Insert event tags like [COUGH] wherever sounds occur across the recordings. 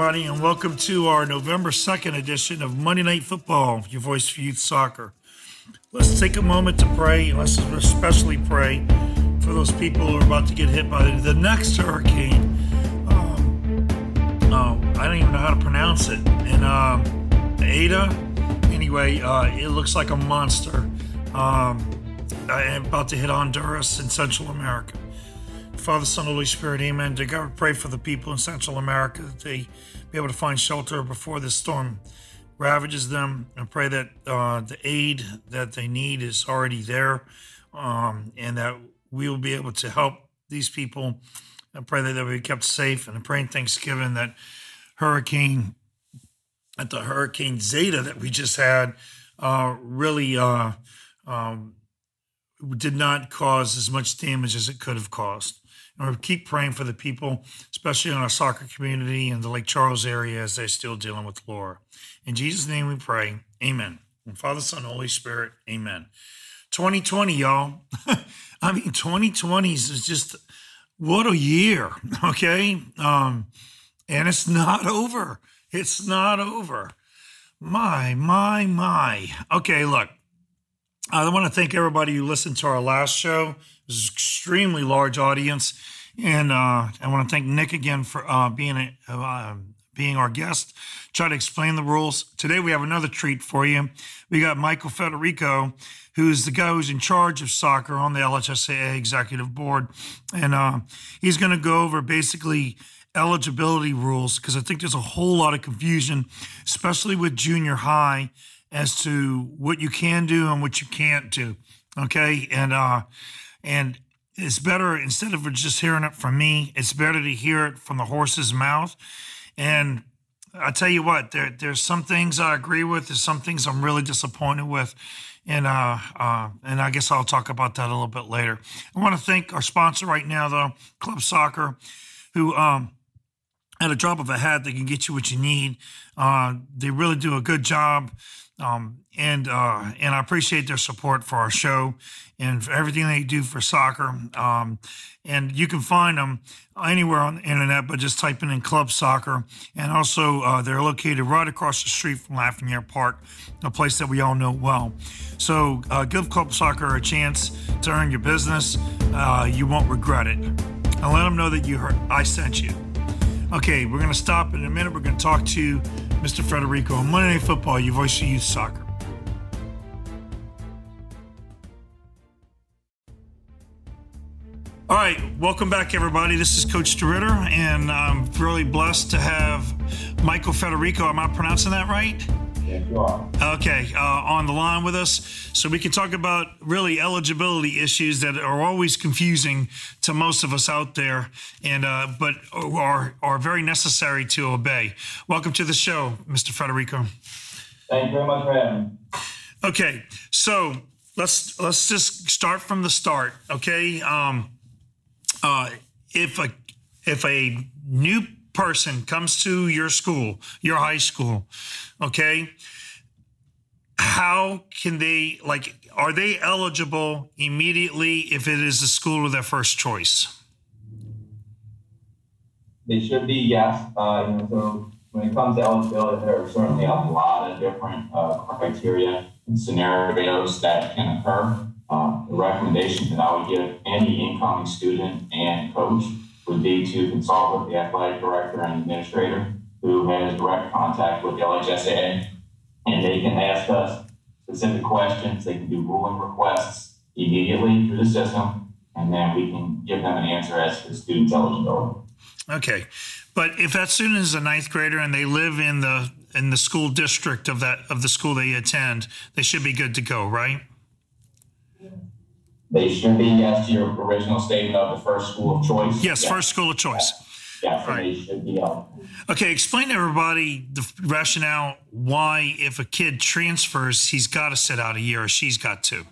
Everybody, and welcome to our November 2nd edition of Monday Night Football, your voice for youth soccer. Let's take a moment to pray, and let's especially pray for those people who are about to get hit by the next hurricane. Um, um, I don't even know how to pronounce it. And um, Eta, anyway, uh, it looks like a monster. Um, about to hit Honduras in Central America. Father, Son, Holy Spirit, amen. To God, pray for the people in Central America that they be able to find shelter before this storm ravages them. And pray that uh, the aid that they need is already there um, and that we will be able to help these people. I pray that they'll be kept safe. And I pray in Thanksgiving that Hurricane, at the Hurricane Zeta that we just had, uh, really uh, um, did not cause as much damage as it could have caused. And we keep praying for the people, especially in our soccer community in the Lake Charles area as they're still dealing with Laura. In Jesus' name we pray. Amen. And Father, Son, Holy Spirit, amen. 2020, y'all. [LAUGHS] I mean, 2020 is just what a year, [LAUGHS] okay? Um, and it's not over. It's not over. My, my, my. Okay, look. I want to thank everybody who listened to our last show. Was an extremely large audience, and uh, I want to thank Nick again for uh, being a, uh, being our guest. Try to explain the rules today. We have another treat for you. We got Michael Federico, who's the guy who's in charge of soccer on the LHSAA executive board, and uh, he's going to go over basically eligibility rules because I think there's a whole lot of confusion, especially with junior high as to what you can do and what you can't do. Okay. And, uh, and it's better instead of just hearing it from me, it's better to hear it from the horse's mouth. And I tell you what, there, there's some things I agree with. There's some things I'm really disappointed with. And, uh, uh, and I guess I'll talk about that a little bit later. I want to thank our sponsor right now, though, Club Soccer, who, um, at a drop of a hat, they can get you what you need. Uh, they really do a good job. Um, and uh, and I appreciate their support for our show and for everything they do for soccer. Um, and you can find them anywhere on the internet, but just typing in Club Soccer. And also, uh, they're located right across the street from Lafayette Park, a place that we all know well. So uh, give Club Soccer a chance to earn your business. Uh, you won't regret it. And let them know that you heard I sent you. Okay, we're going to stop in a minute. We're going to talk to Mr. Federico on Monday Night Football, your voice of youth soccer. All right, welcome back, everybody. This is Coach DeRitter, and I'm really blessed to have Michael Federico. Am I pronouncing that right? Yes, you are. Okay, uh, on the line with us, so we can talk about really eligibility issues that are always confusing to most of us out there, and uh, but are are very necessary to obey. Welcome to the show, Mr. Federico. Thank you very much for having me. Okay, so let's let's just start from the start. Okay, um, uh, if a if a new person comes to your school, your high school, okay, how can they like? Are they eligible immediately if it is the school of their first choice? They should be, yes. Uh, you know, so when it comes to eligibility, there are certainly a lot of different uh, criteria and scenarios that can occur. Um, the recommendation that I would give any incoming student and coach would be to consult with the athletic director and administrator who has direct contact with the LHSAA. And they can ask us specific questions. They can do ruling requests immediately through the system, and then we can give them an answer as to the student's eligibility. Okay, but if that student is a ninth grader and they live in the in the school district of that of the school they attend, they should be good to go, right? They should be, yes, to your original statement of the first school of choice. Yes, first school of choice. yes, right. they should be eligible. Okay, explain to everybody the rationale why, if a kid transfers, he's got to sit out a year or she's got to.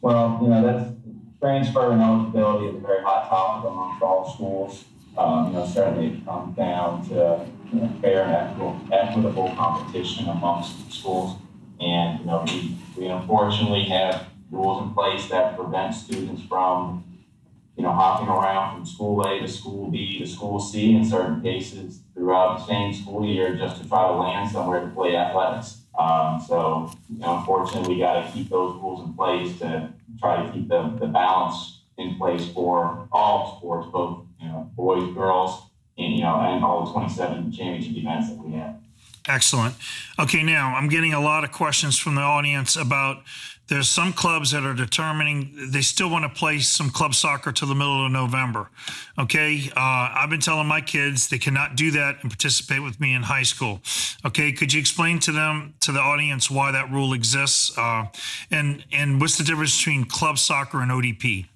Well, you know, that's transfer and eligibility is a very hot topic amongst all schools. Um, you know, certainly it comes down to you know, fair and equitable, equitable competition amongst schools. And, you know, we, we unfortunately have rules in place that prevent students from, you know, hopping around from school A to school B to school C in certain cases throughout the same school year just to try to land somewhere to play athletics. Um, so, you know, unfortunately, we got to keep those rules in place to try to keep the, the balance in place for all sports, both you know, boys, girls, and you know, and all the 27 championship events that we have. Excellent. Okay, now I'm getting a lot of questions from the audience about there's some clubs that are determining they still want to play some club soccer till the middle of November. Okay, uh, I've been telling my kids they cannot do that and participate with me in high school. Okay, could you explain to them to the audience why that rule exists uh, and and what's the difference between club soccer and ODP?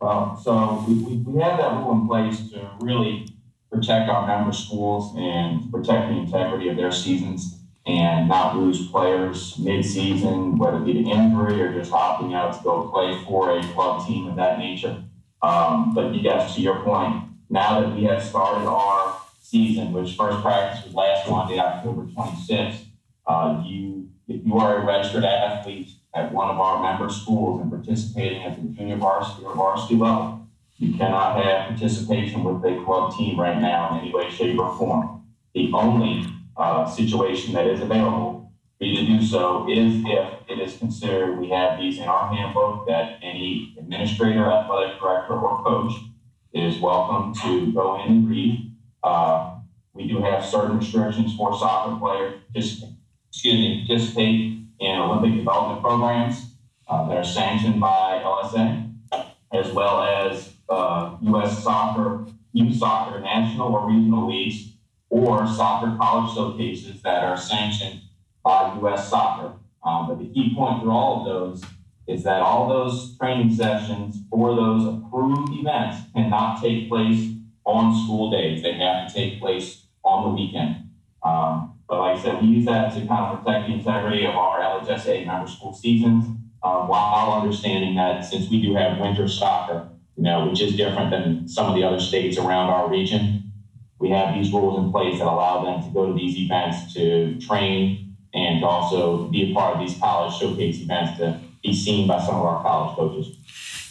Well, so we, we have that rule in place to really protect our member schools and protect the integrity of their seasons and not lose players mid-season, whether it be an injury or just opting out to go play for a club team of that nature. Um, but yes, to your point, now that we have started our season, which first practice was last Monday, October 26th, uh, you if you are a registered athlete at one of our member schools and participating at the junior varsity or varsity level, you cannot have participation with a club team right now in any way, shape, or form. The only uh, situation that is available for you to do so is if it is considered, we have these in our handbook, that any administrator, athletic director, or coach is welcome to go in and read. Uh, we do have certain restrictions for soccer players, just, excuse me, participate in Olympic development programs uh, that are sanctioned by LSA, as well as uh, U.S. soccer, youth soccer, national or regional leagues or soccer college showcases that are sanctioned by U.S. soccer. Um, but the key point through all of those is that all those training sessions for those approved events cannot take place on school days. They have to take place on the weekend. Um, but like I said, we use that to kind of protect the integrity of our LHSAA member school seasons uh, while understanding that since we do have winter soccer, you know, which is different than some of the other states around our region, we have these rules in place that allow them to go to these events to train and to also be a part of these college showcase events to be seen by some of our college coaches.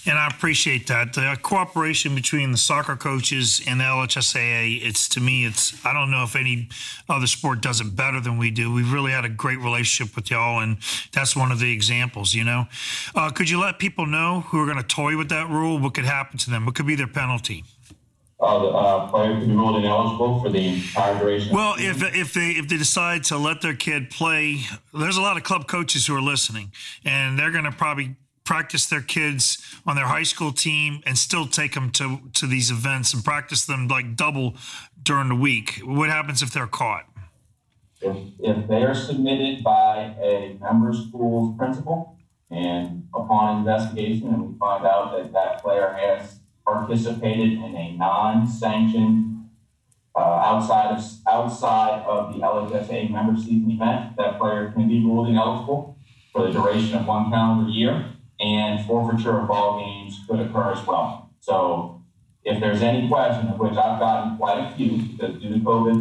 And I appreciate that. The cooperation between the soccer coaches and the LHSAA, it's to me, it's, I don't know if any other sport does it better than we do. We've really had a great relationship with y'all, and that's one of the examples, you know. Uh, could you let people know who are going to toy with that rule? What could happen to them? What could be their penalty? Uh, the uh, player can be ruled ineligible for the entire duration. Well, if if they if they decide to let their kid play, there's a lot of club coaches who are listening, and they're going to probably practice their kids on their high school team and still take them to to these events and practice them like double during the week. What happens if they're caught? If, if they are submitted by a member school's principal, and upon investigation, and we find out that that player has participated in a non-sanctioned uh, outside of outside of the LHSAA member season event, that player can be ruled ineligible for the duration of one calendar year, and forfeiture of ball games could occur as well. So, if there's any question, of which I've gotten quite a few because due to COVID,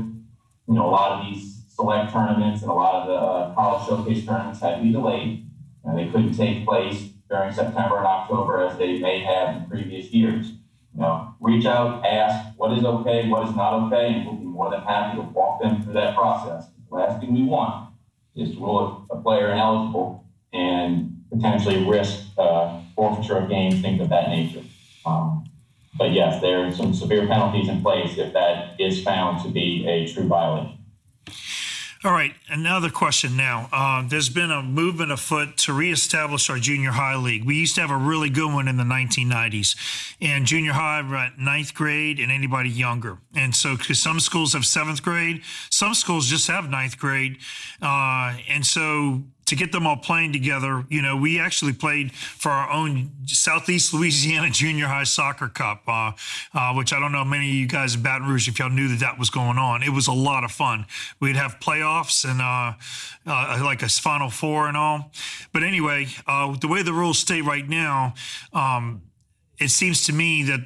you know, a lot of these select tournaments and a lot of the uh, college showcase tournaments had to be delayed, and they couldn't take place during September and October as they may have in previous years. Reach out, ask what is okay, what is not okay, and we'll be more than happy to walk them through that process. The last thing we want is to rule a player ineligible and potentially risk uh, forfeiture of games, things of that nature. Um, but yes, there are some severe penalties in place if that is found to be a true violation. All right, another question now. Uh, there's been a movement afoot to reestablish our junior high league. We used to have a really good one in the 1990s, and junior high ninth grade and anybody younger. And so, because some schools have seventh grade, some schools just have ninth grade, uh, and so to get them all playing together, you know, we actually played for our own Southeast Louisiana [LAUGHS] Junior High Soccer Cup, uh, uh, which I don't know many of you guys in Baton Rouge if y'all knew that that was going on. It was a lot of fun. We'd have playoffs and uh, uh like a Final Four and all. But anyway, uh, the way the rules state right now, um, it seems to me that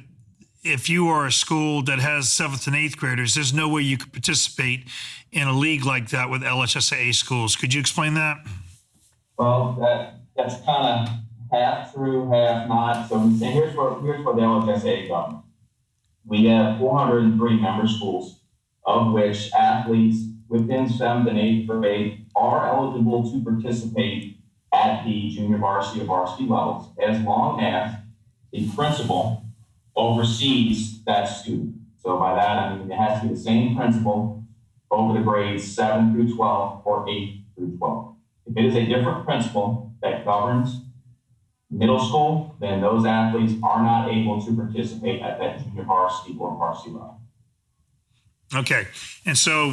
if you are a school that has seventh and eighth graders, there's no way you could participate in a league like that with LHSAA schools. Could you explain that? Well, that that's kind of half true, half not. So here's where here's where the LHSAA goes. We have 403 member schools, of which athletes within seventh and eighth grade are eligible to participate at the junior varsity or varsity levels, as long as the principal oversees that student. So by that, I mean it has to be the same principal over the grades 7 through 12 or 8 through 12. If it is a different principal that governs middle school, then those athletes are not able to participate at that junior varsity or varsity level. Okay. And so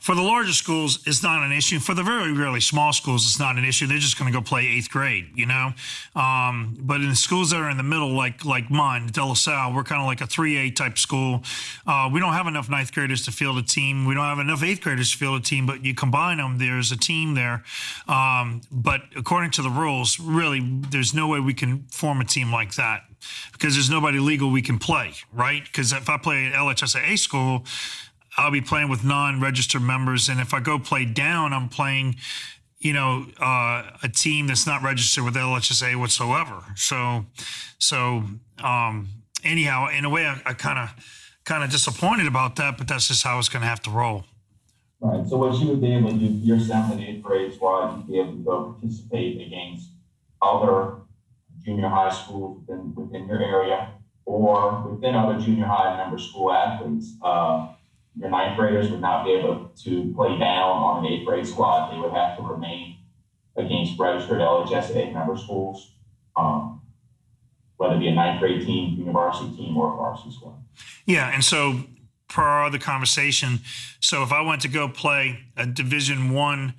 for the larger schools, it's not an issue. For the very, really small schools, it's not an issue. They're just going to go play eighth grade, you know. Um, but in schools that are in the middle, like like mine, De La Salle, we're kind of like a three A type school. Uh, we don't have enough ninth graders to field a team. We don't have enough eighth graders to field a team. But you combine them, there's a team there. Um, but according to the rules, really, there's no way we can form a team like that because there's nobody legal we can play, right? Because if I play at LHSAA school I'll be playing with non-registered members, and if I go play down, I'm playing, you know, uh, a team that's not registered with LHSAA whatsoever. So, so um, anyhow, in a way, I kind of kind of disappointed about that, but that's just how it's going to have to roll. Right. So what you would be able to do, your seventh and eighth grade squad, you'd be able to go participate against other junior high schools within, within your area or within other junior high member school athletes. Uh, your ninth graders would not be able to play down on an eighth grade squad. They would have to remain against registered LHSAA member schools, um, whether it be a ninth grade team, university team, or a varsity squad. Yeah, and so per other conversation, so if I went to go play a Division One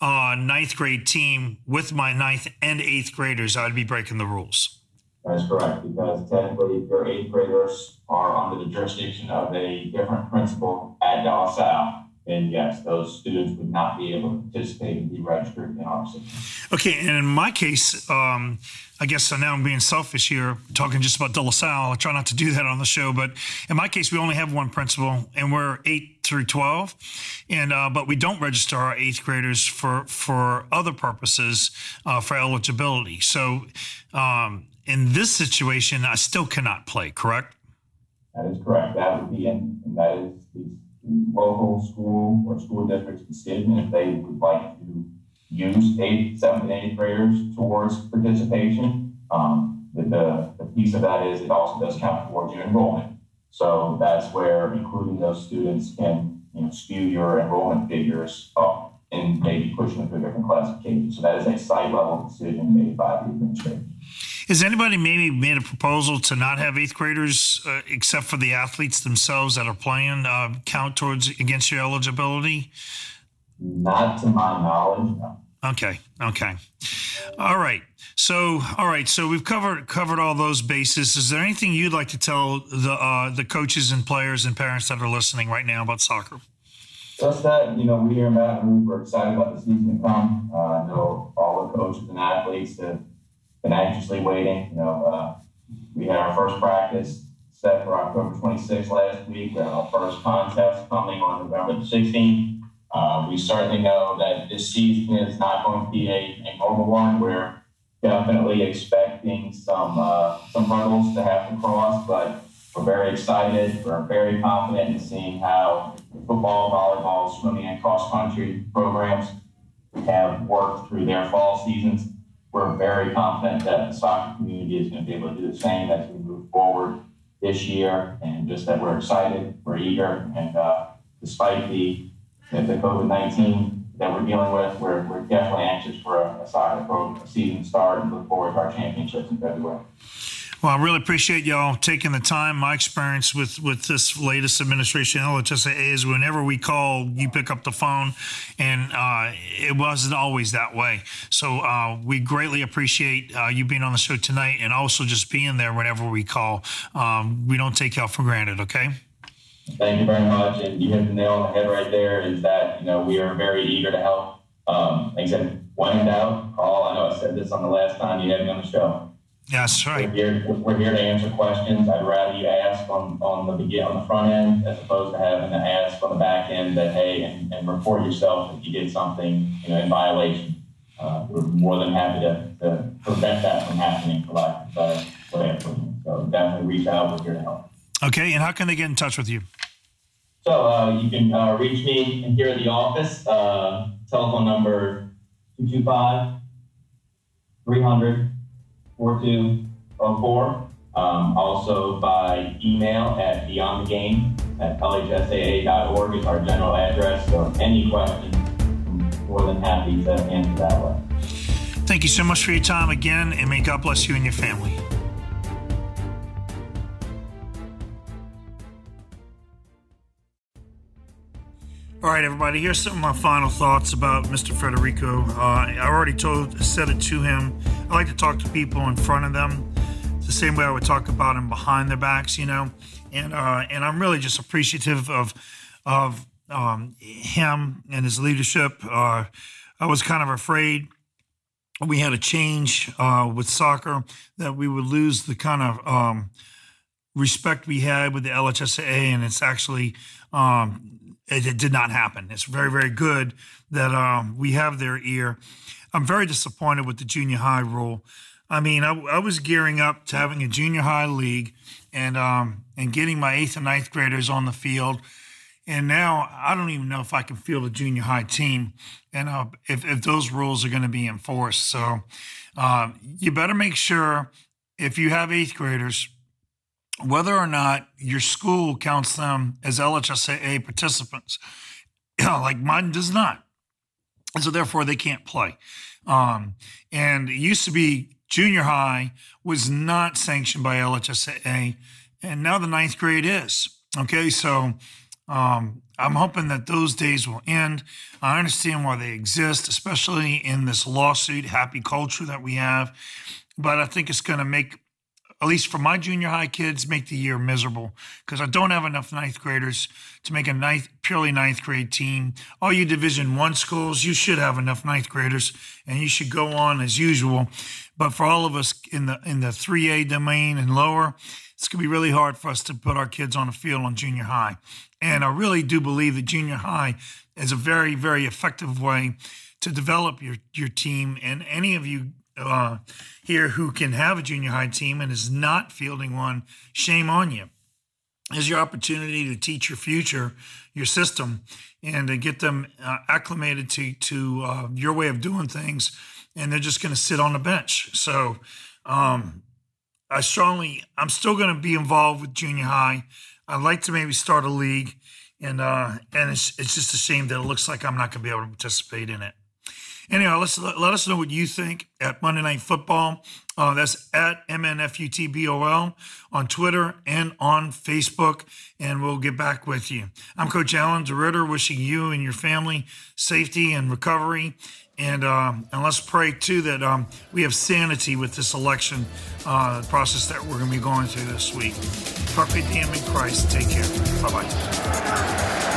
uh, ninth grade team with my ninth and eighth graders, I'd be breaking the rules. That is correct, because technically your eighth graders are under the jurisdiction of a different principal at La Salle. And yes, those students would not be able to participate and be registered in our system. Okay, and in my case, um, I guess so now I'm being selfish here, talking just about De La Salle. I try not to do that on the show, but in my case, we only have one principal, and we're eight through twelve, and uh, but we don't register our eighth graders for for other purposes uh, for eligibility. So um, in this situation, I still cannot play, correct? That is correct. That would be in, and that is the local school or school district's decision if they would like to use eighth, seventh, and eighth graders towards participation. Um, the, the, the piece of that is it also does count towards your enrollment. So that's where including those students can you know, skew your enrollment figures up and maybe pushing them to a different classification. So that is a site level decision made by the administration. Has anybody maybe made a proposal to not have eighth graders, uh, except for the athletes themselves that are playing, uh, count towards against your eligibility? Not to my knowledge. No. Okay. Okay. All right. So, all right. So we've covered covered all those bases. Is there anything you'd like to tell the uh, the coaches and players and parents that are listening right now about soccer? Just that you know, we here in Baton Rouge, we're excited about the season to come. Uh, I know all the coaches and athletes have been anxiously waiting. You know, uh, we had our first practice set for October 26th last week. We have our first contest coming on November 16th. Uh, we certainly know that this season is not going to be a, a normal one. We're definitely expecting some uh, some hurdles to have to cross, but we're very excited. We're very confident in seeing how football, volleyball, swimming, and cross country programs have worked through their fall seasons we're very confident that the soccer community is going to be able to do the same as we move forward this year, and just that we're excited, we're eager, and uh, despite the the COVID nineteen that we're dealing with, we're, we're definitely anxious for a, a soccer pro season start and look forward to our championships in February. Well, I really appreciate y'all taking the time. My experience with with this latest administration, LHSAA, is whenever we call, you pick up the phone, and uh, it wasn't always that way. So uh, we greatly appreciate uh, you being on the show tonight, and also just being there whenever we call. Um, we don't take y'all for granted. Okay. Thank you very much. And you hit the nail on the head right there. Is that you know we are very eager to help. Um, like I said, when in doubt, call. I know I said this on the last time you had me on the show. Yes, right. We're here, we're here to answer questions. I'd rather you ask on, on the begin on the front end as opposed to having to ask on the back end that hey and, and report yourself if you did something you know in violation. Uh, we're more than happy to, to prevent that from happening for lack of way So definitely reach out. We're here to help. Okay, and how can they get in touch with you? So uh, you can uh, reach me here at the office. Uh, telephone number 225 300 4204. Um, also by email at beyondthegame at lhsaa.org is our general address. So any questions, I'm more than happy to answer that way. Thank you so much for your time again, and may God bless you and your family. All right, everybody. Here's some of my final thoughts about Mr. Federico. Uh, I already told, said it to him. I like to talk to people in front of them, the same way I would talk about them behind their backs, you know. And uh, and I'm really just appreciative of of um, him and his leadership. Uh, I was kind of afraid we had a change uh, with soccer that we would lose the kind of um, respect we had with the LHSAA, and it's actually um, it, it, did not happen. It's very, very good that um, we have their ear. I'm very disappointed with the junior high rule. I mean, I, I was gearing up to having a junior high league and um, and getting my eighth and ninth graders on the field. And now I don't even know if I can field a junior high team, and uh, if, if those rules are going to be enforced. So uh, you better make sure if you have eighth graders whether or not your school counts them as LHSAA participants. [CLEARS THROAT] like mine does not. And so therefore they can't play. Um, and it used to be junior high was not sanctioned by LHSAA, and now the ninth grade is. Okay, so um, I'm hoping that those days will end. I understand why they exist, especially in this lawsuit happy culture that we have. But I think it's going to make at least for my junior high kids, make the year miserable because I don't have enough ninth graders to make a ninth, purely ninth grade team. All you Division One schools, you should have enough ninth graders, and you should go on as usual. But for all of us in the in the three A domain and lower, it's gonna be really hard for us to put our kids on the field on junior high. And I really do believe that junior high is a very, very effective way to develop your your team. And any of you uh, here who can have a junior high team and is not fielding one, shame on you. Is your opportunity to teach your future, your system, and to get them uh, acclimated to to uh, your way of doing things, and they're just going to sit on the bench. So, um, I strongly, I'm still going to be involved with junior high. I'd like to maybe start a league, and uh, and it's it's just a shame that it looks like I'm not going to be able to participate in it. Anyway, let's let, us know what you think at Monday Night Football. Uh, that's at MNFUTBOL on Twitter and on Facebook, and we'll get back with you. I'm Coach Alan DeRitter, wishing you and your family safety and recovery. And, um, and let's pray too that um, we have sanity with this election uh, process that we're going to be going through this week. Carpe diem in Christ. Take care. Bye bye.